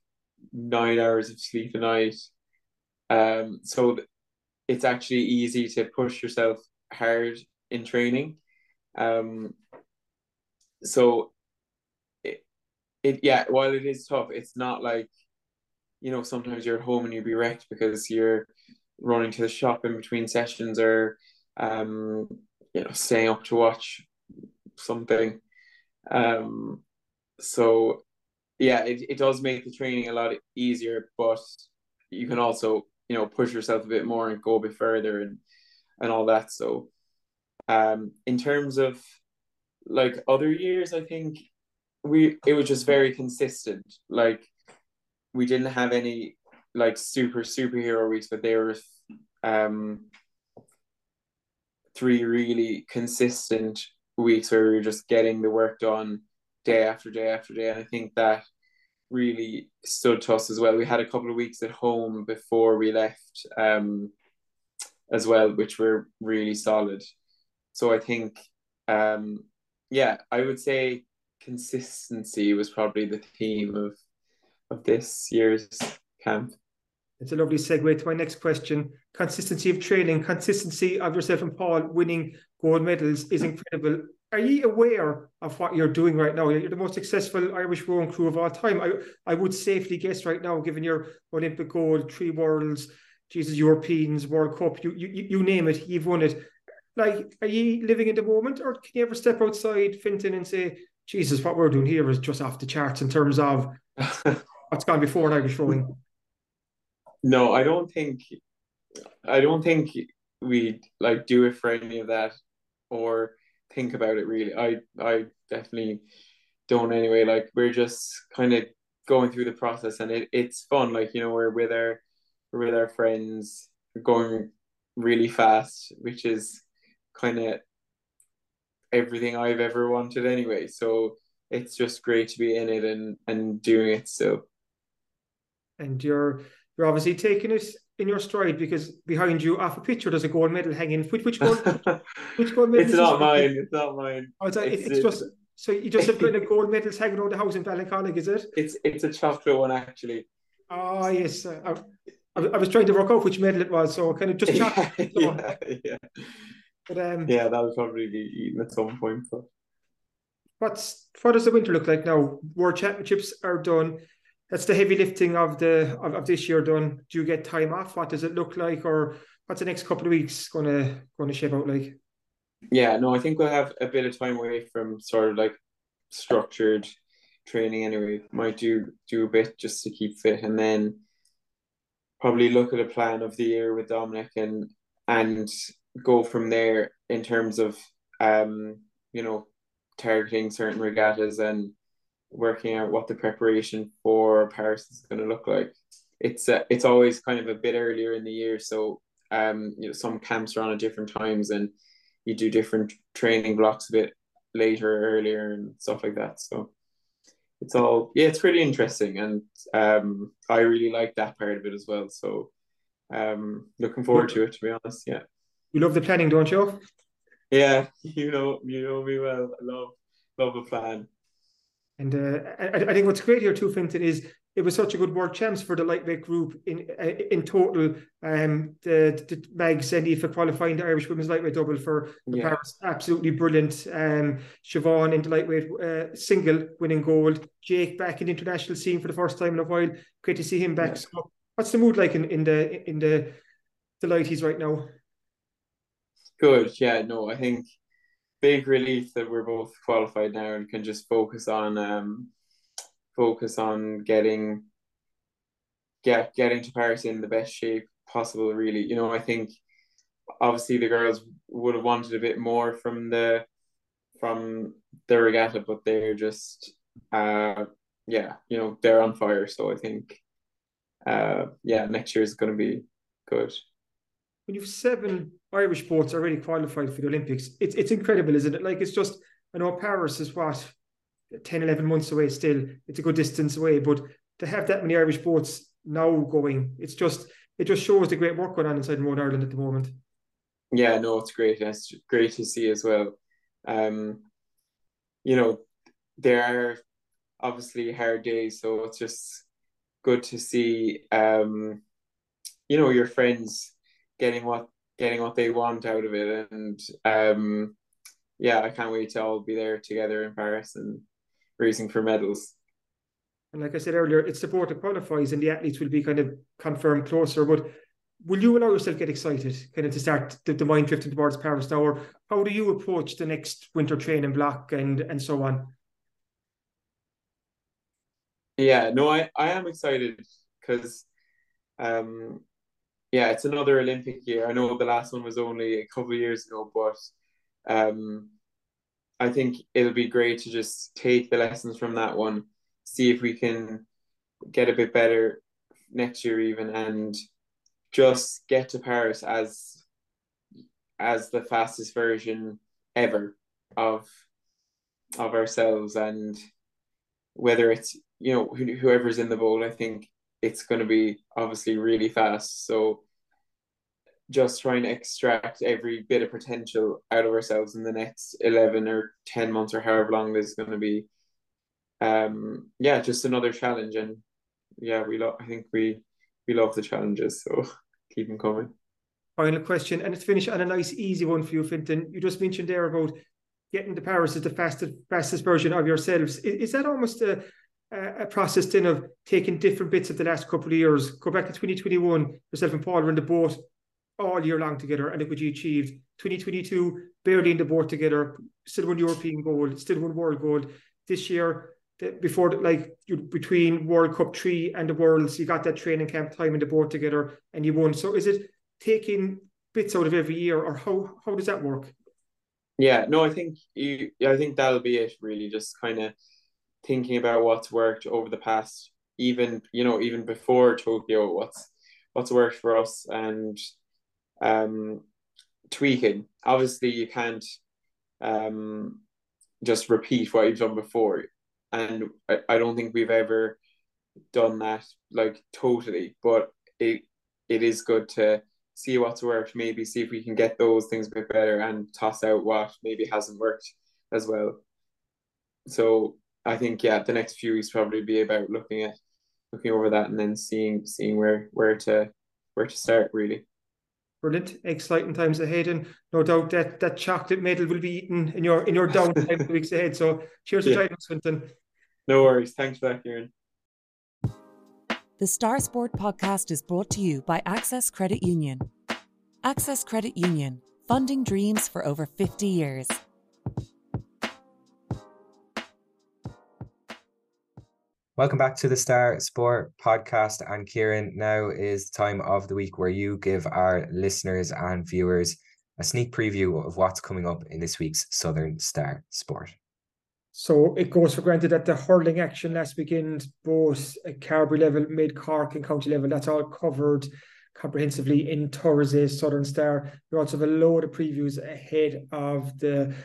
[SPEAKER 7] nine hours of sleep a night. Um, so it's actually easy to push yourself hard in training. Um, so it, it yeah, while it is tough, it's not like you know, sometimes you're at home and you'll be wrecked because you're running to the shop in between sessions or um, you know, staying up to watch something. Um, so yeah, it, it does make the training a lot easier, but you can also, you know, push yourself a bit more and go a bit further and and all that. So um, in terms of like other years, I think we it was just very consistent. Like we didn't have any like super superhero weeks, but there were um three really consistent weeks where we were just getting the work done day after day after day. And I think that really stood to us as well. We had a couple of weeks at home before we left um, as well, which were really solid. So I think, um, yeah, I would say consistency was probably the theme of of this year's camp.
[SPEAKER 6] It's a lovely segue to my next question. Consistency of training, consistency of yourself and Paul winning gold medals is incredible. Are you aware of what you're doing right now? You're the most successful Irish rowing crew of all time. I, I would safely guess right now, given your Olympic gold, three worlds, Jesus, Europeans, World Cup, you, you you name it, you've won it. Like, are you living in the moment, or can you ever step outside Fintan and say, Jesus, what we're doing here is just off the charts in terms of what's gone before in Irish rowing?
[SPEAKER 7] No, I don't think I don't think we like do it for any of that or think about it really. I I definitely don't anyway. Like we're just kind of going through the process and it, it's fun. Like, you know, we're with our we're with our friends, going really fast, which is kind of everything I've ever wanted anyway. So it's just great to be in it and and doing it still.
[SPEAKER 6] And you're you're obviously taking it in your stride because behind you off a picture there's a gold medal hanging. Which which gold which gold medal?
[SPEAKER 7] it's not mine. It's not mine.
[SPEAKER 6] Oh, it's, it's, it's just so you just have of gold medals hanging on the house in Ballincollig, is it?
[SPEAKER 7] It's it's a chocolate one actually.
[SPEAKER 6] Oh yes, I, I, I was trying to work out which medal it was, so kind of just chocolate.
[SPEAKER 7] yeah, yeah.
[SPEAKER 6] But um,
[SPEAKER 7] yeah, that would probably be eaten at some point. But
[SPEAKER 6] what's what does the winter look like now? World Championships are done. That's the heavy lifting of the of, of this year done. Do you get time off? What does it look like, or what's the next couple of weeks gonna gonna shape out like?
[SPEAKER 7] Yeah, no, I think we'll have a bit of time away from sort of like structured training anyway. Might do do a bit just to keep fit, and then probably look at a plan of the year with Dominic and and go from there in terms of um you know targeting certain regattas and working out what the preparation for Paris is going to look like. It's uh, it's always kind of a bit earlier in the year, so um you know some camps are on at different times and you do different training blocks a bit later, earlier, and stuff like that. So it's all yeah, it's pretty interesting, and um I really like that part of it as well. So um looking forward to it to be honest. Yeah.
[SPEAKER 6] You love the planning, don't you?
[SPEAKER 7] Yeah, you know you know me well. I love love a plan.
[SPEAKER 6] And uh, I, I think what's great here too, Fintan, is it was such a good world champs for the lightweight group in uh, in total. Um, the, the Mags and Aoife qualifying the Irish women's lightweight double for the
[SPEAKER 7] Yeah.
[SPEAKER 6] Paris, absolutely brilliant. Um, Siobhan in the lightweight uh, single winning gold. Jake back in the international scene for the first time in a while. Great to see him back.
[SPEAKER 7] Yeah.
[SPEAKER 6] So, what's the mood like in, in the in the the lighties right now?
[SPEAKER 7] Good. Yeah, no, I think big relief that we're both qualified now and can just focus on um focus on getting get getting to Paris in the best shape possible really. You know, I think obviously the girls would have wanted a bit more from the from the regatta, but they're just uh yeah, you know, they're on fire. So I think uh yeah, next year is gonna be good.
[SPEAKER 6] when you've seven Irish boats already qualified for the Olympics, it's it's incredible, isn't it? Like it's just I know Paris is what 10, 11 months away still. It's a good distance away, but to have that many Irish boats now going, it's just it just shows the great work going on inside Rowing Ireland at the moment.
[SPEAKER 7] Yeah, no, it's great. It's great to see as well. Um, you know, there are obviously hard days, so it's just good to see um, you know, your friends getting what getting what they want out of it. And um yeah, I can't wait to all be there together in Paris and racing for medals.
[SPEAKER 6] And like I said earlier, it's the board that qualifies and the athletes will be kind of confirmed closer. But will you allow yourself to get excited kind of to start the, the mind drifting towards Paris now? Or how do you approach the next winter training block and and so on?
[SPEAKER 7] Yeah, no, I, I am excited because um yeah, it's another Olympic year. I know the last one was only a couple of years ago, but um, I think it'll be great to just take the lessons from that one, see if we can get a bit better next year even, and just get to Paris as as the fastest version ever of of ourselves and whether it's you know whoever's in the bowl i think it's going to be obviously really fast. So just trying to extract every bit of potential out of ourselves in the next 11 or 10 months or however long this is going to be. Um yeah just another challenge and yeah we love i think we we love the challenges so keep them coming.
[SPEAKER 6] Final question and it's finished on a nice easy one for you fintan. You just mentioned there about getting to paris as the fastest fastest version of yourselves. Is, is that almost a a process then of taking different bits of the last couple of years. Go back to 2021, yourself and Paul were in the boat all year long together, and look what you achieved. 2022, barely in the boat together, still won European gold, still won world gold. This year, before like between World Cup three and the Worlds, you got that training camp time in the boat together, and you won. So is it taking bits out of every year, or how how does that work?
[SPEAKER 7] Yeah, no, I think you. I think that'll be it. Really, just kind of thinking about what's worked over the past, even you know, even before Tokyo, what's what's worked for us, and um, tweaking. Obviously, you can't um, just repeat what you've done before, and I, I don't think we've ever done that like totally. But it it is good to see what's worked, maybe see if we can get those things a bit better, and toss out what maybe hasn't worked as well. So I think yeah, the next few weeks probably be about looking at looking over that and then seeing seeing where where to where to start really.
[SPEAKER 6] Brilliant, exciting times ahead, and no doubt that that chocolate medal will be eaten in your in your downtime weeks ahead. So cheers yeah. to joining us,
[SPEAKER 7] No worries. Thanks for that, Kieran.
[SPEAKER 1] The Star Sport podcast is brought to you by Access Credit Union. Access Credit Union, funding dreams for over 50 years.
[SPEAKER 5] Welcome back to the Star Sport podcast. And Kieran, now is the time of the week where you give our listeners and viewers a sneak preview of what's coming up in this week's Southern Star Sport.
[SPEAKER 6] So it goes for granted that the hurling action last weekend, both at Carbery level, mid Cork, and county level, that's all covered comprehensively in Thursday's Southern Star. We also have a load of previews ahead of the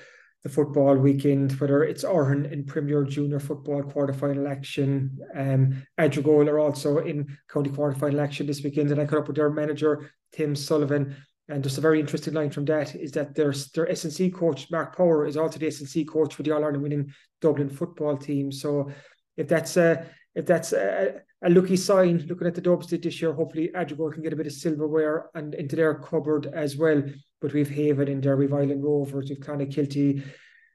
[SPEAKER 6] the football weekend, whether it's Urhan in Premier Junior Football quarterfinal action. Um, Adrigole are also in county quarterfinal action this weekend, and I caught up with their manager Tim Sullivan. And just a very interesting line from that is that their their S&C coach Mark Power is also the S&C coach for the All Ireland winning Dublin football team. So if that's a if that's a, a lucky sign, looking at the Dubs did this year, hopefully Adrigole can get a bit of silverware and into their cupboard as well. But we've Haven in there, we've Ilen Rovers, we've kind of Clonakilty,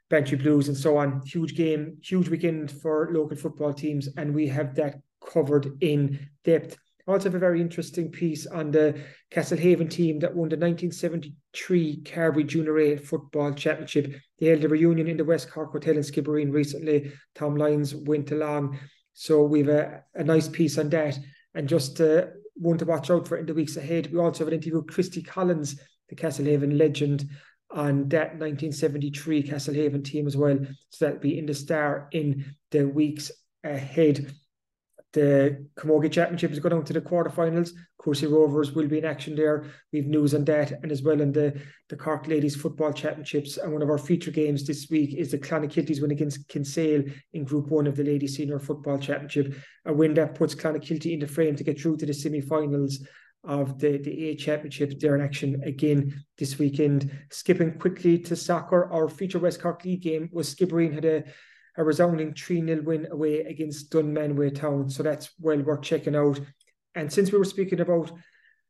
[SPEAKER 6] Bantry Blues, and so on. Huge game, huge weekend for local football teams, and we have that covered in depth. Also, have a very interesting piece on the Castlehaven team that won the 1973 Carbery Junior A Football Championship. They held a reunion in the West Cork Hotel in Skibbereen recently. Tom Lyons went along. So we've a, a nice piece on that. And just uh, one to watch out for in the weeks ahead. We also have an interview with Christy Collins, the Castlehaven legend, on that 1973 Castlehaven team as well. So that'll be in the star in the weeks ahead. The Camogie Championship is going on to the quarterfinals. Courcey Rovers will be in action there. We've news on that, and as well in the, the Cork Ladies Football Championships. And one of our feature games this week is the Clonakilty's win against Kinsale in Group One of the Ladies Senior Football Championship. A win that puts Clonakilty in the frame to get through to the semi-finals of the, the A Championship. They're in action again this weekend. Skipping quickly to soccer, our future West Cork League game was Skibbereen had a, a resounding 3 0 win away against Dunmanway Town. So that's well worth checking out. And since we were speaking about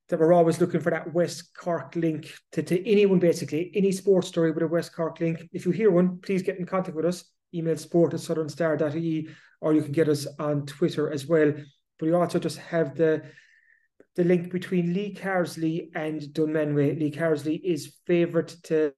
[SPEAKER 6] that we're always looking for that West Cork link to, to anyone, basically, any sports story with a West Cork link. If you hear one, please get in contact with us. Email sport at southernstar.ie or you can get us on Twitter as well. But we also just have the the link between Lee Carsley and Dunmanway. Lee Carsley is favourite to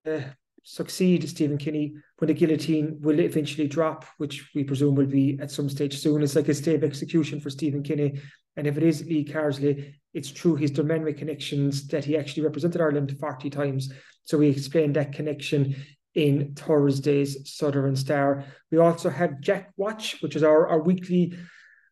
[SPEAKER 6] succeed Stephen Kenny when the guillotine will eventually drop, which we presume will be at some stage soon. It's like a state of execution for Stephen Kenny. And if it is Lee Carsley, it's through his Dunmanway connections that he actually represented Ireland 40 times. So we explained that connection in Thursday's Southern Star. We also have Jack Watch, which is our, our weekly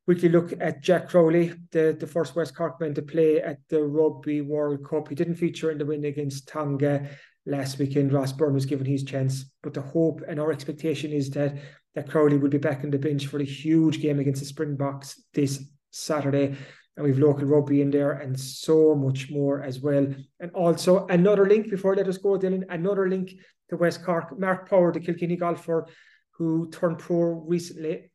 [SPEAKER 6] weekly look at Jack Crowley, the, the first West Cork man to play at the Rugby World Cup. He didn't feature in the win against Tonga last weekend. Ross Byrne was given his chance, but the hope and our expectation is that that Crowley will be back on the bench for the huge game against the Springboks this Saturday. And we've local rugby in there and so much more as well. And also another link before I let us go, Dylan, another link to West Cork. Mark Power, the Kilkenny golfer who turned pro recently,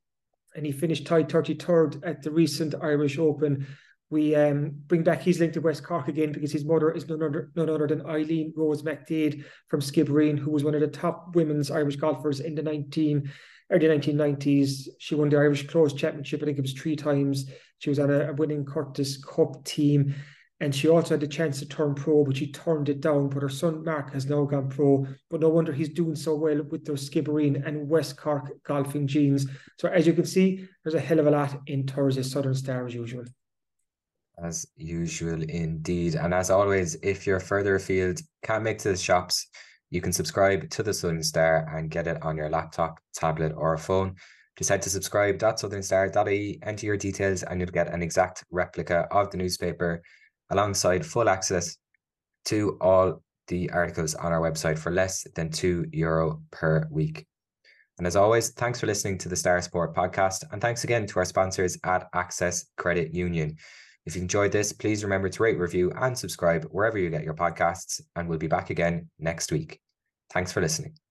[SPEAKER 6] and he finished tied 33rd at the recent Irish Open. We um, bring back his link to West Cork again because his mother is none other, none other than Eileen Rose McDaid from Skibbereen, who was one of the top women's Irish golfers in the 19 early 1990s. She won the Irish Close Championship, I think it was three times. She was on a, a winning Curtis Cup team. And she also had the chance to turn pro, but she turned it down. But her son Mark has now gone pro. But no wonder he's doing so well with those Skibbereen and West Cork golfing genes. So as you can see, there's a hell of a lot in Thursday Southern Star as usual.
[SPEAKER 5] As usual, indeed. And as always, if you're further afield, can't make to the shops, you can subscribe to the Southern Star and get it on your laptop, tablet, or phone. Just head to subscribe.southernstar.ie, enter your details, and you'll get an exact replica of the newspaper alongside full access to all the articles on our website for less than two euro per week. And as always, thanks for listening to the Star Sport podcast. And thanks again to our sponsors at Access Credit Union. If you enjoyed this, please remember to rate, review, and subscribe wherever you get your podcasts. And we'll be back again next week. Thanks for listening.